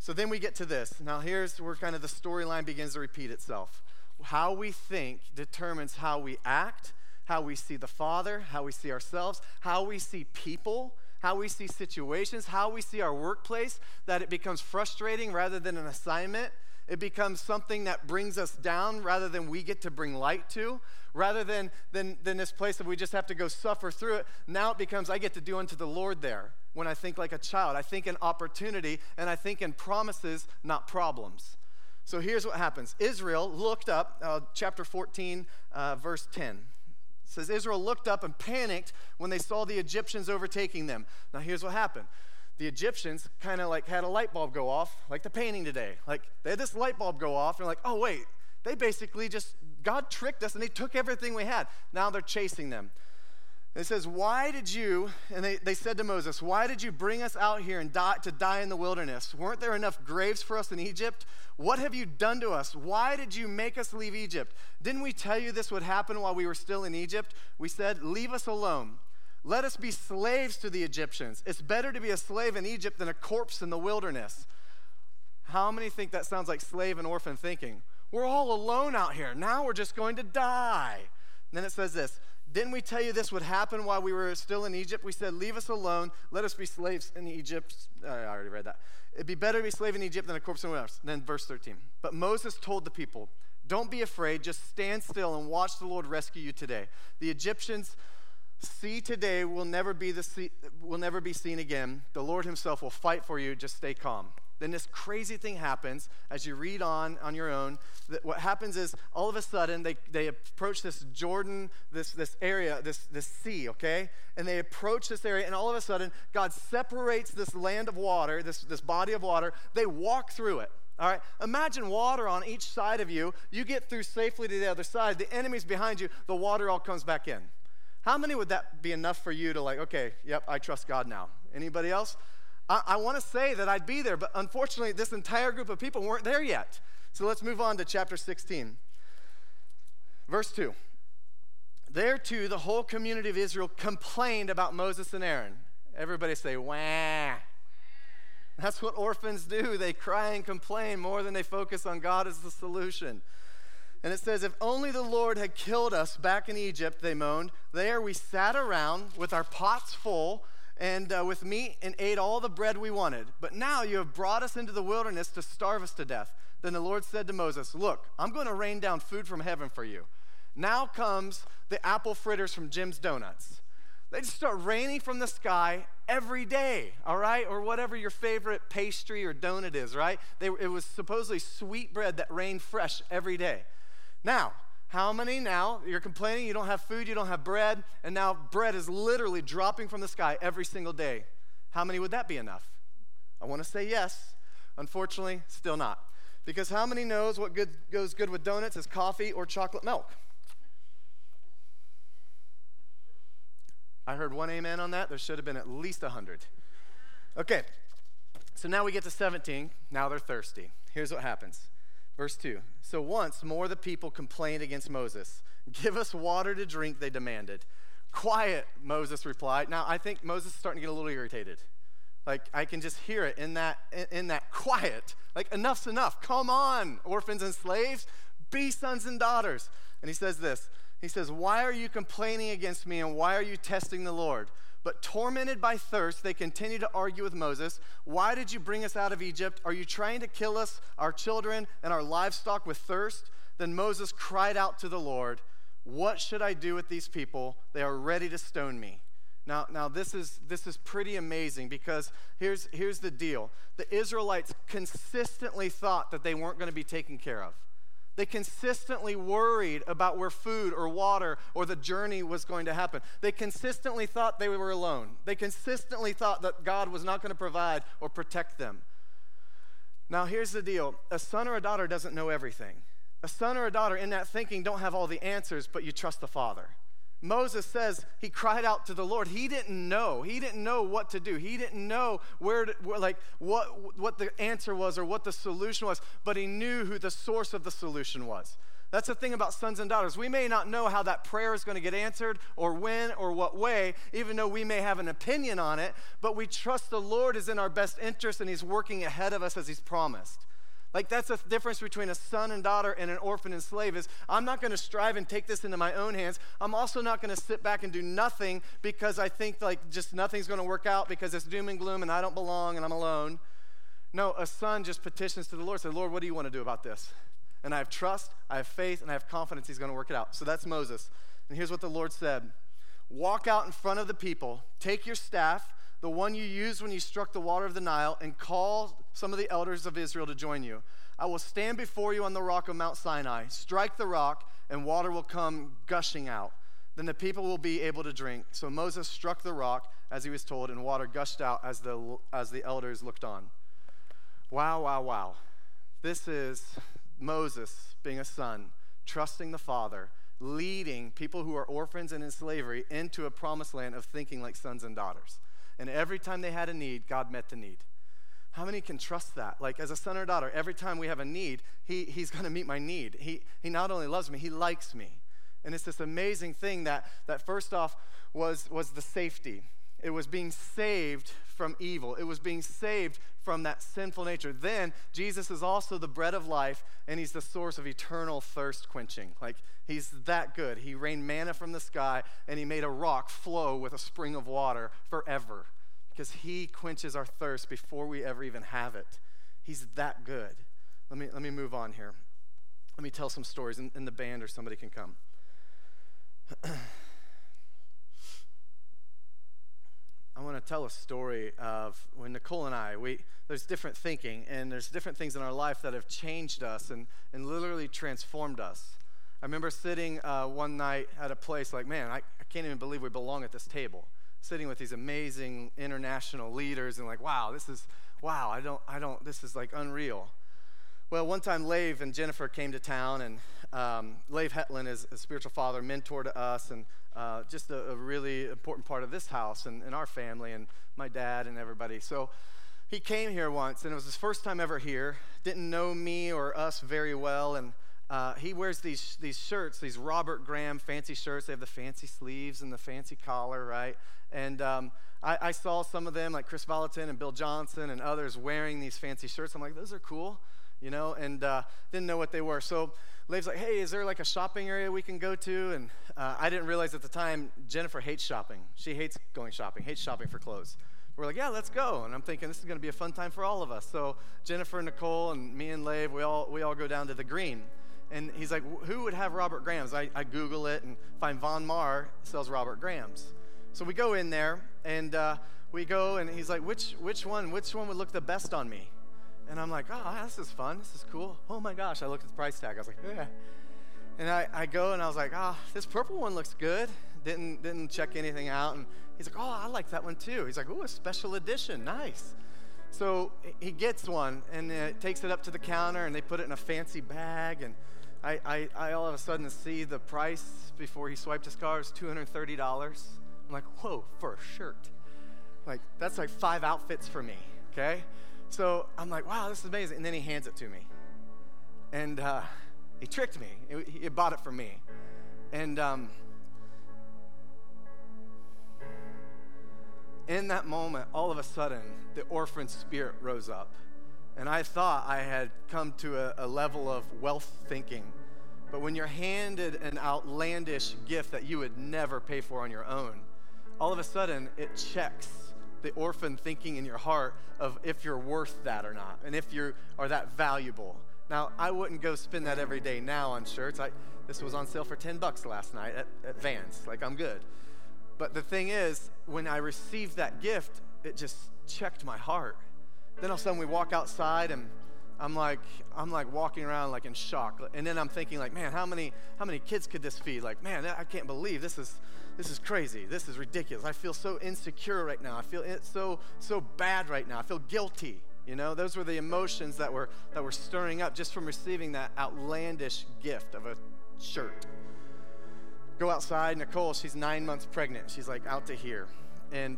So then we get to this. Now, here's where kind of the storyline begins to repeat itself. How we think determines how we act, how we see the Father, how we see ourselves, how we see people, how we see situations, how we see our workplace, that it becomes frustrating rather than an assignment it becomes something that brings us down rather than we get to bring light to. Rather than, than, than this place that we just have to go suffer through it, now it becomes I get to do unto the Lord there. When I think like a child, I think in opportunity and I think in promises, not problems. So here's what happens Israel looked up, uh, chapter 14, uh, verse 10 says Israel looked up and panicked when they saw the Egyptians overtaking them. Now here's what happened the Egyptians kind of like had a light bulb go off, like the painting today. Like they had this light bulb go off, and like, oh wait, they basically just God tricked us and they took everything we had. Now they're chasing them. it says, Why did you, and they, they said to Moses, Why did you bring us out here and die, to die in the wilderness? Weren't there enough graves for us in Egypt? What have you done to us? Why did you make us leave Egypt? Didn't we tell you this would happen while we were still in Egypt? We said, Leave us alone. Let us be slaves to the Egyptians. It's better to be a slave in Egypt than a corpse in the wilderness. How many think that sounds like slave and orphan thinking? We're all alone out here. Now we're just going to die. And then it says this Didn't we tell you this would happen while we were still in Egypt? We said, Leave us alone. Let us be slaves in Egypt. Uh, I already read that. It'd be better to be a slave in Egypt than a corpse in the wilderness. Then verse 13. But Moses told the people, Don't be afraid. Just stand still and watch the Lord rescue you today. The Egyptians See today will never be the see, will never be seen again. The Lord Himself will fight for you. Just stay calm. Then this crazy thing happens as you read on on your own. That what happens is all of a sudden they, they approach this Jordan, this, this area, this, this sea, okay? And they approach this area, and all of a sudden God separates this land of water, this, this body of water. They walk through it. All right, imagine water on each side of you. You get through safely to the other side. The enemy's behind you. The water all comes back in. How many would that be enough for you to like, okay, yep, I trust God now? Anybody else? I, I want to say that I'd be there, but unfortunately, this entire group of people weren't there yet. So let's move on to chapter 16. Verse 2. There too, the whole community of Israel complained about Moses and Aaron. Everybody say, wah. That's what orphans do. They cry and complain more than they focus on God as the solution. And it says, If only the Lord had killed us back in Egypt, they moaned. There we sat around with our pots full and uh, with meat and ate all the bread we wanted. But now you have brought us into the wilderness to starve us to death. Then the Lord said to Moses, Look, I'm going to rain down food from heaven for you. Now comes the apple fritters from Jim's Donuts. They just start raining from the sky every day, all right? Or whatever your favorite pastry or donut is, right? They, it was supposedly sweet bread that rained fresh every day. Now, how many now? You're complaining you don't have food, you don't have bread, and now bread is literally dropping from the sky every single day. How many would that be enough? I want to say yes. Unfortunately, still not. Because how many knows what good, goes good with donuts is coffee or chocolate milk? I heard one amen on that. There should have been at least a 100. Okay, so now we get to 17. Now they're thirsty. Here's what happens Verse 2 So once more the people complained against Moses. Give us water to drink, they demanded. Quiet, Moses replied. Now, I think Moses is starting to get a little irritated. Like, I can just hear it in that, in, that quiet. Like, enough's enough. Come on, orphans and slaves, be sons and daughters. And he says this He says, Why are you complaining against me and why are you testing the Lord? But tormented by thirst, they continued to argue with Moses. Why did you bring us out of Egypt? Are you trying to kill us, our children, and our livestock with thirst? Then Moses cried out to the Lord, What should I do with these people? They are ready to stone me. Now, now this, is, this is pretty amazing because here's, here's the deal. The Israelites consistently thought that they weren't going to be taken care of. They consistently worried about where food or water or the journey was going to happen. They consistently thought they were alone. They consistently thought that God was not going to provide or protect them. Now, here's the deal a son or a daughter doesn't know everything. A son or a daughter in that thinking don't have all the answers, but you trust the father. Moses says he cried out to the Lord. He didn't know. He didn't know what to do. He didn't know where, to, like what what the answer was or what the solution was, but he knew who the source of the solution was. That's the thing about sons and daughters. We may not know how that prayer is going to get answered or when or what way, even though we may have an opinion on it, but we trust the Lord is in our best interest and he's working ahead of us as he's promised. Like that's the difference between a son and daughter and an orphan and slave is I'm not going to strive and take this into my own hands. I'm also not going to sit back and do nothing because I think like just nothing's going to work out because it's doom and gloom and I don't belong and I'm alone. No, a son just petitions to the Lord, says, Lord, what do you want to do about this? And I have trust, I have faith, and I have confidence he's going to work it out. So that's Moses. And here's what the Lord said Walk out in front of the people, take your staff the one you used when you struck the water of the Nile, and call some of the elders of Israel to join you. I will stand before you on the rock of Mount Sinai, strike the rock, and water will come gushing out. Then the people will be able to drink. So Moses struck the rock as he was told, and water gushed out as the, as the elders looked on. Wow, wow, wow. This is Moses being a son, trusting the Father, leading people who are orphans and in slavery into a promised land of thinking like sons and daughters. And every time they had a need, God met the need. How many can trust that? Like, as a son or daughter, every time we have a need, he, He's going to meet my need. He, he not only loves me, He likes me. And it's this amazing thing that, that first off was, was the safety. It was being saved from evil. It was being saved from that sinful nature. Then, Jesus is also the bread of life, and he's the source of eternal thirst quenching. Like, he's that good. He rained manna from the sky, and he made a rock flow with a spring of water forever because he quenches our thirst before we ever even have it. He's that good. Let me, let me move on here. Let me tell some stories, and, and the band or somebody can come. I want to tell a story of when Nicole and I, we, there's different thinking and there's different things in our life that have changed us and, and literally transformed us. I remember sitting uh, one night at a place like, man, I, I can't even believe we belong at this table. Sitting with these amazing international leaders and like, wow, this is, wow, I don't, I don't, this is like unreal. Well, one time Leif and Jennifer came to town, and um, Leif Hetland is a spiritual father, mentor to us, and uh, just a, a, really important part of this house and, and our family, and my dad and everybody. So he came here once, and it was his first time ever here. Didn't know me or us very well, and uh, he wears these, these shirts, these Robert Graham fancy shirts. They have the fancy sleeves and the fancy collar, right? And um, I, I, saw some of them, like Kris Vallotton and Bill Johnson and others, wearing these fancy shirts. I'm like, those are cool you know, and uh, didn't know what they were. So Leif's like, hey, is there like a shopping area we can go to? And uh, I didn't realize at the time Jennifer hates shopping. She hates going shopping, hates shopping for clothes. We're like, yeah, let's go. And I'm thinking this is going to be a fun time for all of us. So Jennifer, Nicole, and me and Leif, we all, we all go down to the green. And he's like, who would have Robert Graham's? I, I Google it and find Von Maur sells Robert Graham's. So we go in there and uh, we go and he's like, which, which one, which one would look the best on me? And I'm like, oh, this is fun. This is cool. Oh my gosh. I looked at the price tag. I was like, yeah. And I, I go and I was like, oh, this purple one looks good. Didn't, didn't check anything out. And he's like, oh, I like that one too. He's like, oh, a special edition. Nice. So he gets one and takes it up to the counter and they put it in a fancy bag. And I, I, I all of a sudden see the price before he swiped his card was $230. I'm like, whoa, for a shirt. Like, that's like five outfits for me, okay? So I'm like, wow, this is amazing. And then he hands it to me. And uh, he tricked me. He, he, bought it for me. And um, in that moment, all of a sudden, the orphan spirit rose up. And I thought I had come to a, a level of wealth thinking. But when you're handed an outlandish gift that you would never pay for on your own, all of a sudden it checks the orphan thinking in your heart of if you're worth that or not, and if you are that valuable. Now, I wouldn't go spend that every day now on shirts. I, this was on sale for 10 bucks last night at, at Vans. Like, I'm good. But the thing is, when I received that gift, it just checked my heart. Then all of a sudden we walk outside and I'm like, I'm like walking around like in shock. And then I'm thinking like, man, how many, how many kids could this feed? Like, man, I can't believe this is, this is crazy. This is ridiculous. I feel so insecure right now. I feel so, so bad right now. I feel guilty. You know, those were the emotions that were, that were stirring up just from receiving that outlandish gift of a shirt. Go outside. Nicole, she's nine months pregnant. She's like out to here. And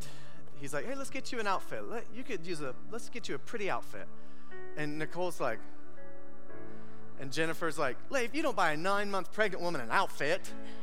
he's like, hey, let's get you an outfit. Let, you could use a, let's get you a pretty outfit. And Nicole's like, and Jennifer's like, Leif, you don't buy a nine month pregnant woman an outfit.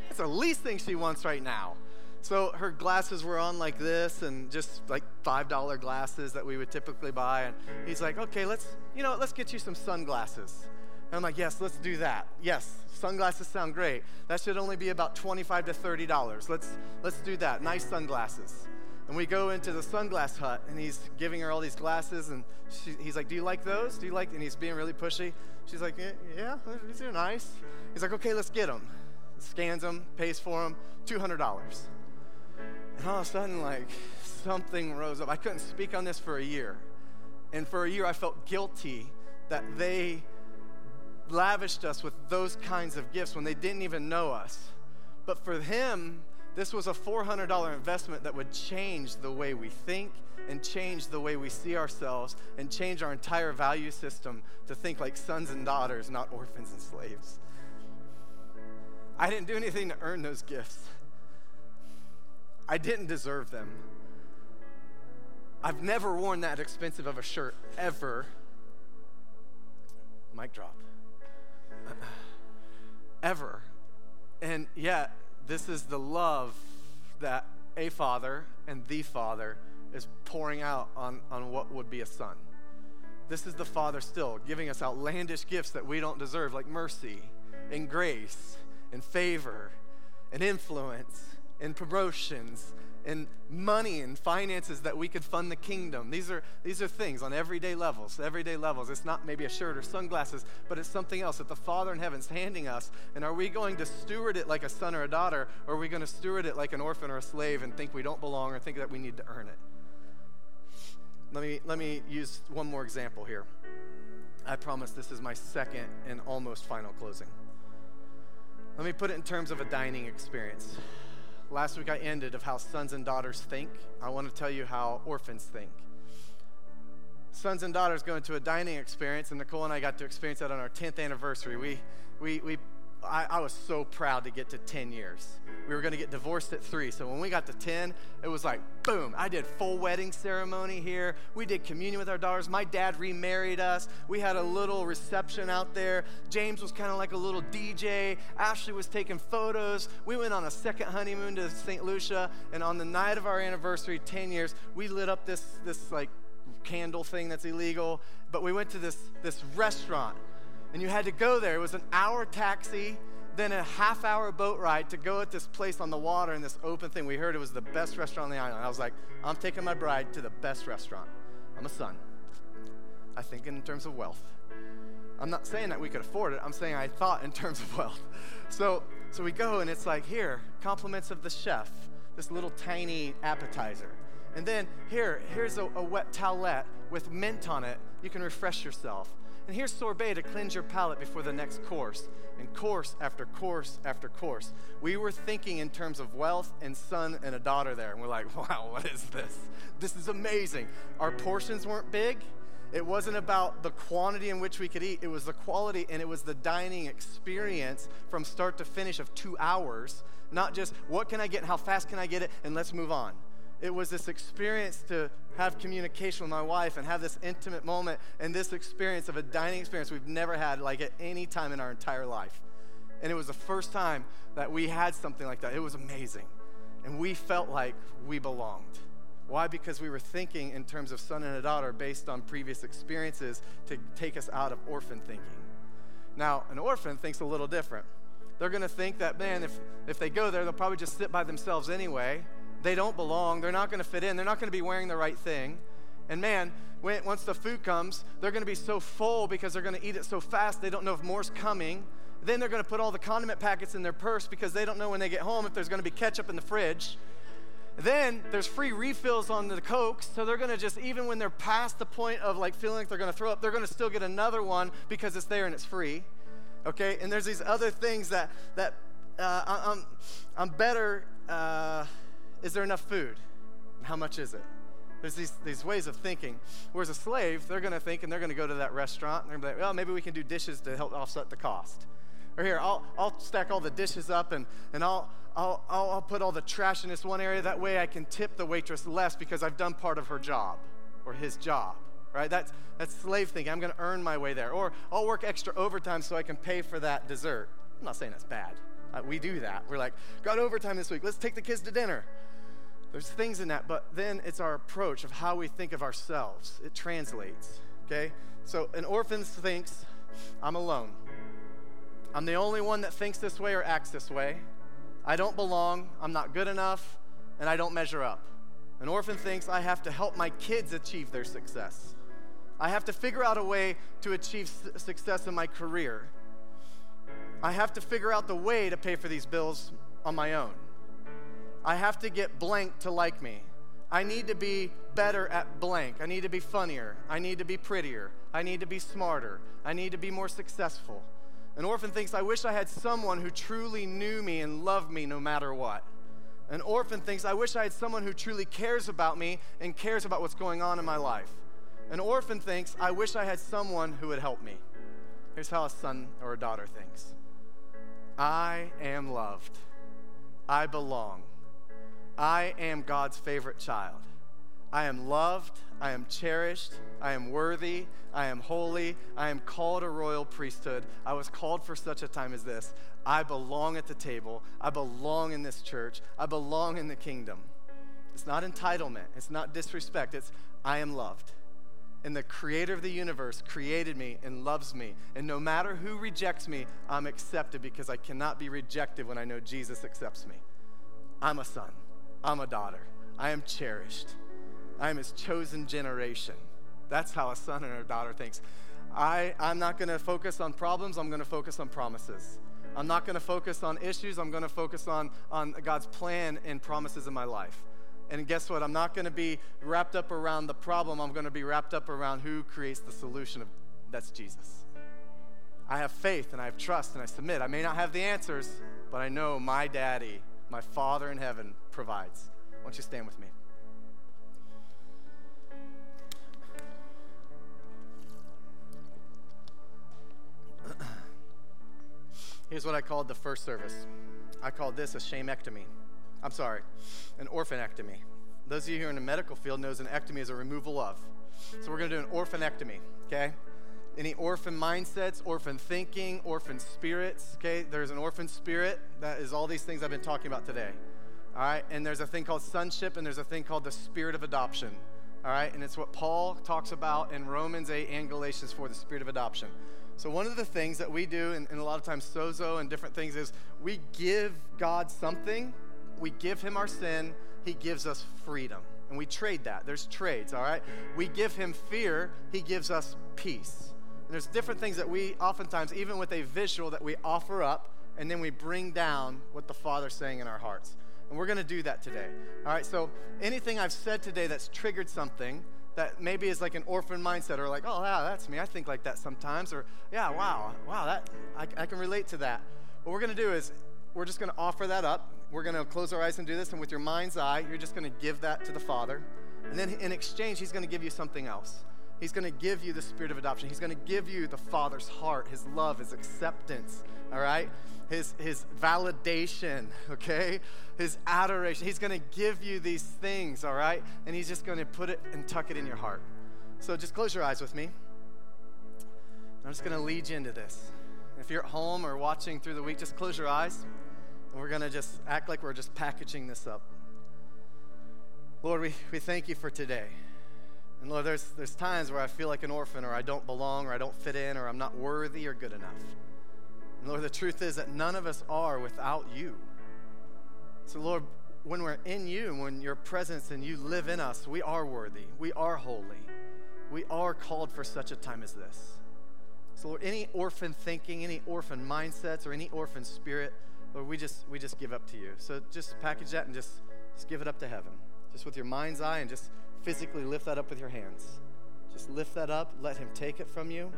That's the least thing she wants right now. So her glasses were on like this and just like $5 glasses that we would typically buy. And he's like, okay, let's, you know, let's get you some sunglasses. And I'm like, yes, let's do that. Yes, sunglasses sound great. That should only be about 25 to $30. Let's, let's do that. Nice sunglasses. And we go into the sunglass hut, and he's giving her all these glasses, and she, he's like, "Do you like those? Do you like?" And he's being really pushy. She's like, "Yeah, yeah these are nice." He's like, "Okay, let's get them." Scans them, pays for them, two hundred dollars. And all of a sudden, like something rose up. I couldn't speak on this for a year, and for a year, I felt guilty that they lavished us with those kinds of gifts when they didn't even know us. But for him, this was a $400 investment that would change the way we think and change the way we see ourselves and change our entire value system to think like sons and daughters, not orphans and slaves. I didn't do anything to earn those gifts. I didn't deserve them. I've never worn that expensive of a shirt ever. Mic drop. ever. And yet, this is the love that a father and the father is pouring out on, on what would be a son. This is the Father still giving us outlandish gifts that we don't deserve, like mercy and grace and favor and influence and promotions and money and finances that we could fund the kingdom. These are, these are things on everyday levels, everyday levels. It's not maybe a shirt or sunglasses, but it's something else that the Father in heaven's handing us. And are we going to steward it like a son or a daughter, or are we going to steward it like an orphan or a slave and think we don't belong or think that we need to earn it? Let me, let me use one more example here. I promise this is my second and almost final closing. Let me put it in terms of a dining experience. Last week I ended of how sons and daughters think. I want to tell you how orphans think. Sons and daughters go into a dining experience, and Nicole and I got to experience that on our 10th anniversary. We, we, we I, I, was so proud to get to 10 years. We were going to get divorced at three. So when we got to 10, it was like, boom. I did full wedding ceremony here. We did communion with our daughters. My dad remarried us. We had a little reception out there. James was kind of like a little DJ. Ashley was taking photos. We went on a second honeymoon to St. Lucia. And on the night of our anniversary, 10 years, we lit up this, this like candle thing that's illegal. But we went to this, this restaurant and you had to go there. It was an hour taxi, then a half hour boat ride to go at this place on the water in this open thing. We heard it was the best restaurant on the island. I was like, I'm taking my bride to the best restaurant. I'm a son. I think in terms of wealth. I'm not saying that we could afford it. I'm saying I thought in terms of wealth. So, so we go and it's like, here, compliments of the chef, this little tiny appetizer. And then here, here's a, a wet towelette with mint on it. You can refresh yourself. And here's sorbet to cleanse your palate before the next course. And course after course after course. We were thinking in terms of wealth and son and a daughter there. And we're like, wow, what is this? This is amazing. Our portions weren't big. It wasn't about the quantity in which we could eat, it was the quality and it was the dining experience from start to finish of two hours, not just what can I get how fast can I get it and let's move on it was this experience to have communication with my wife and have this intimate moment and this experience of a dining experience we've never had like at any time in our entire life. And it was the first time that we had something like that. It was amazing. And we felt like we belonged. Why? Because we were thinking in terms of son and a daughter based on previous experiences to take us out of orphan thinking. Now, an orphan thinks a little different. They're going to think that, man, if, if they go there, they'll probably just sit by themselves anyway they don't belong. They're not going to fit in. They're not going to be wearing the right thing. And man, when, once the food comes, they're going to be so full because they're going to eat it so fast they don't know if more's coming. Then they're going to put all the condiment packets in their purse because they don't know when they get home if there's going to be ketchup in the fridge. Then there's free refills on the Cokes, so they're gonna just, even when they're past the point of like feeling like they're gonna throw up, they're gonna still get another one because it's there and it's free. Okay? And there's these other things that, that uh, I'm, I'm better. Uh, is there enough food? How much is it? There's these, these ways of thinking. Whereas a slave, they're going to think and they're going to go to that restaurant and they're going to be like, well, maybe we can do dishes to help offset the cost. Or here, I'll, I'll stack all the dishes up and, and I'll, I'll, I'll, put all the trash in this one area. That way I can tip the waitress less because I've done part of her job or his job. Right? That's, that's slave thinking. I'm going to earn my way there. Or I'll work extra overtime so I can pay for that dessert. I'm not saying that's bad. Uh, we do that. We're like, got overtime this week. Let's take the kids to dinner. There's things in that, but then it's our approach of how we think of ourselves. It translates, okay? So an orphan thinks, I'm alone. I'm the only one that thinks this way or acts this way. I don't belong, I'm not good enough, and I don't measure up. An orphan thinks I have to help my kids achieve their success. I have to figure out a way to achieve success in my career. I have to figure out the way to pay for these bills on my own. I have to get blank to like me. I need to be better at blank. I need to be funnier. I need to be prettier. I need to be smarter. I need to be more successful. An orphan thinks, I wish I had someone who truly knew me and loved me no matter what. An orphan thinks, I wish I had someone who truly cares about me and cares about what's going on in my life. An orphan thinks, I wish I had someone who would help me. Here's how a son or a daughter thinks I am loved. I belong. I am God's favorite child. I am loved. I am cherished. I am worthy. I am holy. I am called a royal priesthood. I was called for such a time as this. I belong at the table. I belong in this church. I belong in the kingdom. It's not entitlement. It's not disrespect. It's I am loved. And the creator of the universe created me and loves me. And no matter who rejects me, I'm accepted because I cannot be rejected when I know Jesus accepts me. I'm a son. I'm a daughter. I am cherished. I am his chosen generation. That's how a son and a daughter thinks. I, I'm not going to focus on problems, I'm going to focus on promises. I'm not going to focus on issues, I'm going to focus on, on God's plan and promises in my life. And guess what? I'm not going to be wrapped up around the problem, I'm going to be wrapped up around who creates the solution of that's Jesus. I have faith and I have trust and I submit. I may not have the answers, but I know my daddy my Father in heaven provides. Why don't you stand with me? Here's what I called the first service. I called this a shamectomy. I'm sorry, an orphanectomy. Those of you who are in the medical field knows an ectomy is a removal of. So we're going to do an orphanectomy, okay? any orphan mindsets, orphan thinking, orphan spirits. Okay, there's an orphan spirit. That is all these things I've been talking about today. All right, and there's a thing called sonship, and there's a thing called the spirit of adoption. All right, and it's what Paul talks about in Romans 8 and Galatians 4, the spirit of adoption. So, one of the things that we do, and, and a lot of times sozo and different things, is we give God something, we give him our sin, he gives us freedom. And we trade that. There's trades, all right? We give him fear, he gives us peace. And there's different things that we oftentimes, even with a visual, that we offer up and then we bring down what the Father's saying in our hearts. And we're going to do that today. All right, so anything I've said today that's triggered something that maybe is like an orphan mindset or like, oh, yeah, that's me. I think like that sometimes. Or, yeah, wow, wow, that I, I can relate to that. What we're going to do is we're just going to offer that up. We're going to close our eyes and do this. And with your mind's eye, you're just going to give that to the Father. And then in exchange, He's going to give you something else. He's going to give you the spirit of adoption. He's going to give you the Father's heart, His love, His acceptance, all right? His, his validation, okay? His adoration. He's going to give you these things, all right? And He's just going to put it and tuck it in your heart. So just close your eyes with me. I'm just going to lead you into this. If you're at home or watching through the week, just close your eyes. We're going to just act like we're just packaging this up. Lord, we, we thank you for today. And Lord, there's, there's times where I feel like an orphan or I don't belong or I don't fit in or I'm not worthy or good enough. And Lord, the truth is that none of us are without you. So, Lord, when we're in you, and when your presence and you live in us, we are worthy. We are holy. We are called for such a time as this. So, Lord, any orphan thinking, any orphan mindsets, or any orphan spirit, Lord, we just we just give up to you. So just package that and just just give it up to heaven. Just with your mind's eye and just physically lift that up with your hands. Just lift that up, let Him take it from you.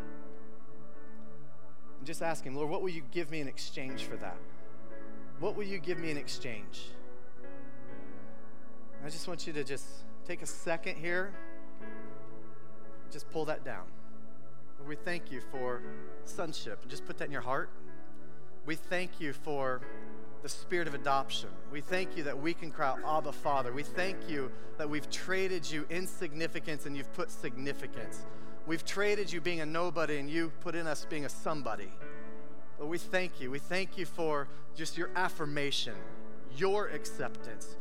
And just ask Him, Lord, what will you give me in exchange for that? What will you give me in exchange? I just want you to just take a second here, just pull that down. Lord, we thank you for sonship. And just put that in your heart. We thank you for the spirit of adoption. We thank you that we can cry Abba, Father. We thank you that we've traded you insignificance and you've put significance. We've traded you being a nobody and you put in us being a somebody. Lord, we thank you. We thank you for just your affirmation, your acceptance.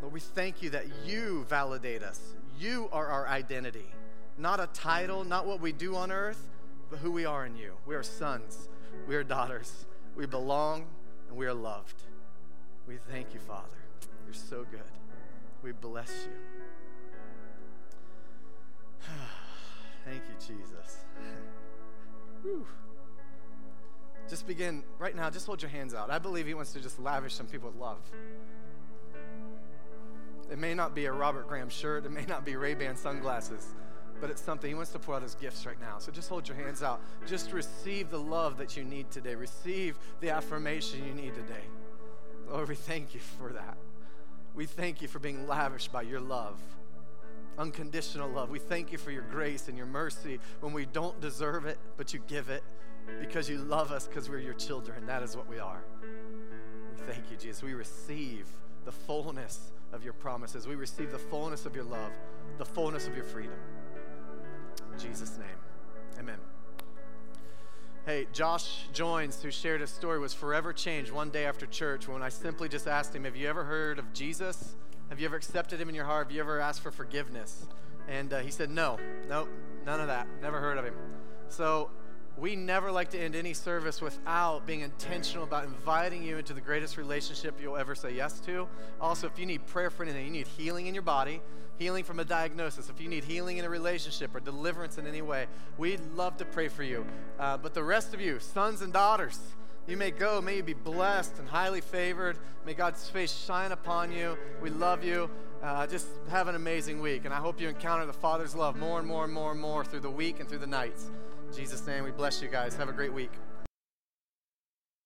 Lord, we thank you that you validate us. You are our identity. Not a title, not what we do on earth, but who we are in you. We are sons, we are daughters, we belong, and we are loved. We thank you, Father. You're so good. We bless you. thank you, Jesus. Whew. Just begin right now, just hold your hands out. I believe He wants to just lavish some people with love. It may not be a Robert Graham shirt, it may not be Ray-Ban sunglasses, but it's something He wants to pour out His gifts right now. So just hold your hands out. Just receive the love that you need today. Receive the affirmation you need today. Lord, we thank you for that. We thank you for being lavished by your love, unconditional love. We thank you for your grace and your mercy when we don't deserve it, but you give it because you love us because we're your children. That is what we are. We thank you, Jesus. We receive the fullness of your promises. We receive the fullness of your love, the fullness of your freedom. Jesus' name, amen. Hey, Josh Joins, who shared his story, was forever changed one day after church when I simply just asked him, Have you ever heard of Jesus? Have you ever accepted him in your heart? Have you ever asked for forgiveness? And uh, he said, No, nope, none of that. Never heard of him. So we never like to end any service without being intentional about inviting you into the greatest relationship you'll ever say yes to. Also, if you need prayer for anything, you need healing in your body, healing from a diagnosis, if you need healing in a relationship or deliverance in any way, we'd love to pray for you. Uh, but the rest of you, sons and daughters, you may go. May you be blessed and highly favored. May God's face shine upon you. We love you. Uh, just have an amazing week. And I hope you encounter the Father's love more and more and more and more through the week and through the nights. Jesus' name, we bless you guys. Have a great week.